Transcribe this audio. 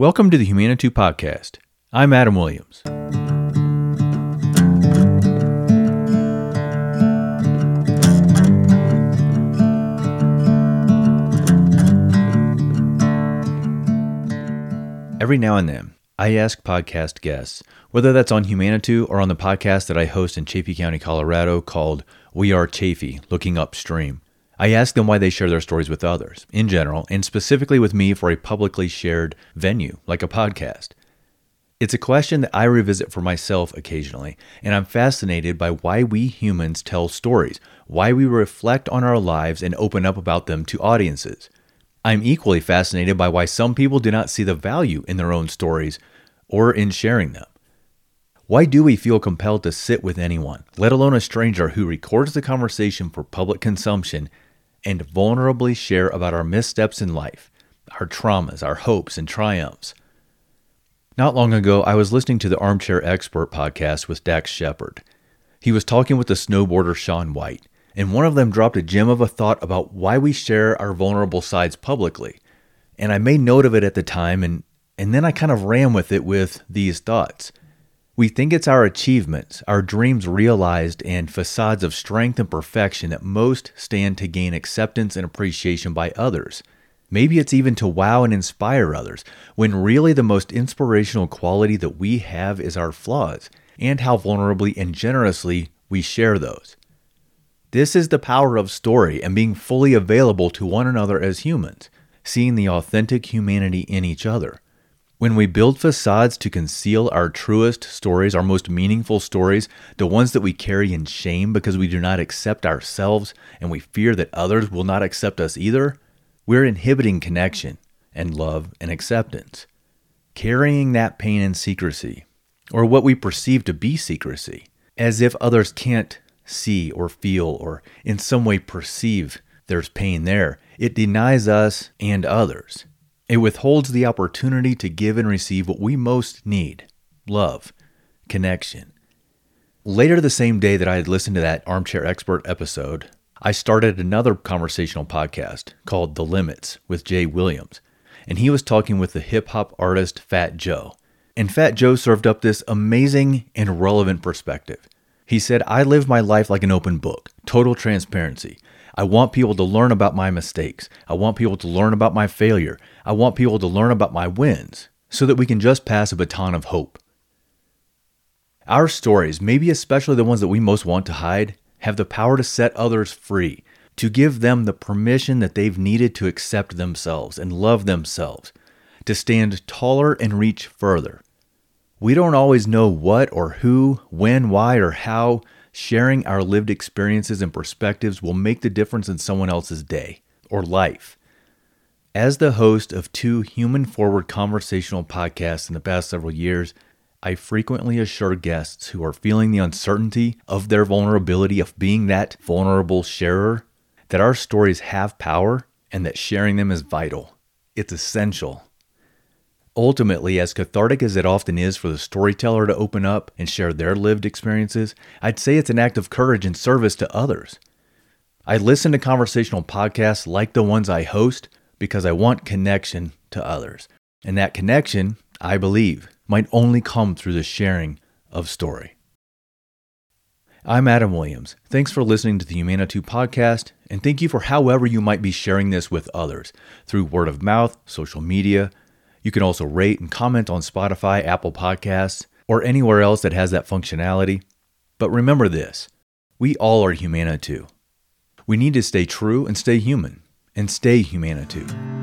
Welcome to the Humanitou Podcast. I'm Adam Williams. Every now and then, I ask podcast guests, whether that's on Humanitou or on the podcast that I host in Chaffee County, Colorado called We Are Chaffee Looking Upstream. I ask them why they share their stories with others, in general, and specifically with me for a publicly shared venue, like a podcast. It's a question that I revisit for myself occasionally, and I'm fascinated by why we humans tell stories, why we reflect on our lives and open up about them to audiences. I'm equally fascinated by why some people do not see the value in their own stories or in sharing them. Why do we feel compelled to sit with anyone, let alone a stranger who records the conversation for public consumption and vulnerably share about our missteps in life, our traumas, our hopes, and triumphs? Not long ago, I was listening to the Armchair Expert podcast with Dax Shepard. He was talking with the snowboarder Shaun White and one of them dropped a gem of a thought about why we share our vulnerable sides publicly. And I made note of it at the time, and, and then I kind of ran with it with these thoughts. We think it's our achievements, our dreams realized, and facades of strength and perfection that most stand to gain acceptance and appreciation by others. Maybe it's even to wow and inspire others, when really the most inspirational quality that we have is our flaws, and how vulnerably and generously we share those. This is the power of story and being fully available to one another as humans, seeing the authentic humanity in each other. When we build facades to conceal our truest stories, our most meaningful stories, the ones that we carry in shame because we do not accept ourselves and we fear that others will not accept us either, we're inhibiting connection and love and acceptance. Carrying that pain in secrecy, or what we perceive to be secrecy, as if others can't see or feel or in some way perceive there's pain there. It denies us and others. It withholds the opportunity to give and receive what we most need love, connection. Later the same day that I had listened to that Armchair Expert episode, I started another conversational podcast called The Limits with Jay Williams. And he was talking with the hip hop artist Fat Joe. And Fat Joe served up this amazing and relevant perspective. He said, I live my life like an open book, total transparency. I want people to learn about my mistakes. I want people to learn about my failure. I want people to learn about my wins so that we can just pass a baton of hope. Our stories, maybe especially the ones that we most want to hide, have the power to set others free, to give them the permission that they've needed to accept themselves and love themselves, to stand taller and reach further. We don't always know what or who, when, why, or how sharing our lived experiences and perspectives will make the difference in someone else's day or life. As the host of two human forward conversational podcasts in the past several years, I frequently assure guests who are feeling the uncertainty of their vulnerability of being that vulnerable sharer that our stories have power and that sharing them is vital. It's essential. Ultimately, as cathartic as it often is for the storyteller to open up and share their lived experiences, I'd say it's an act of courage and service to others. I listen to conversational podcasts like the ones I host because I want connection to others. And that connection, I believe, might only come through the sharing of story. I'm Adam Williams. Thanks for listening to the Humanitou podcast, and thank you for however you might be sharing this with others through word of mouth, social media, you can also rate and comment on Spotify, Apple Podcasts, or anywhere else that has that functionality. But remember this we all are Humanitou. We need to stay true and stay human and stay Humanitou.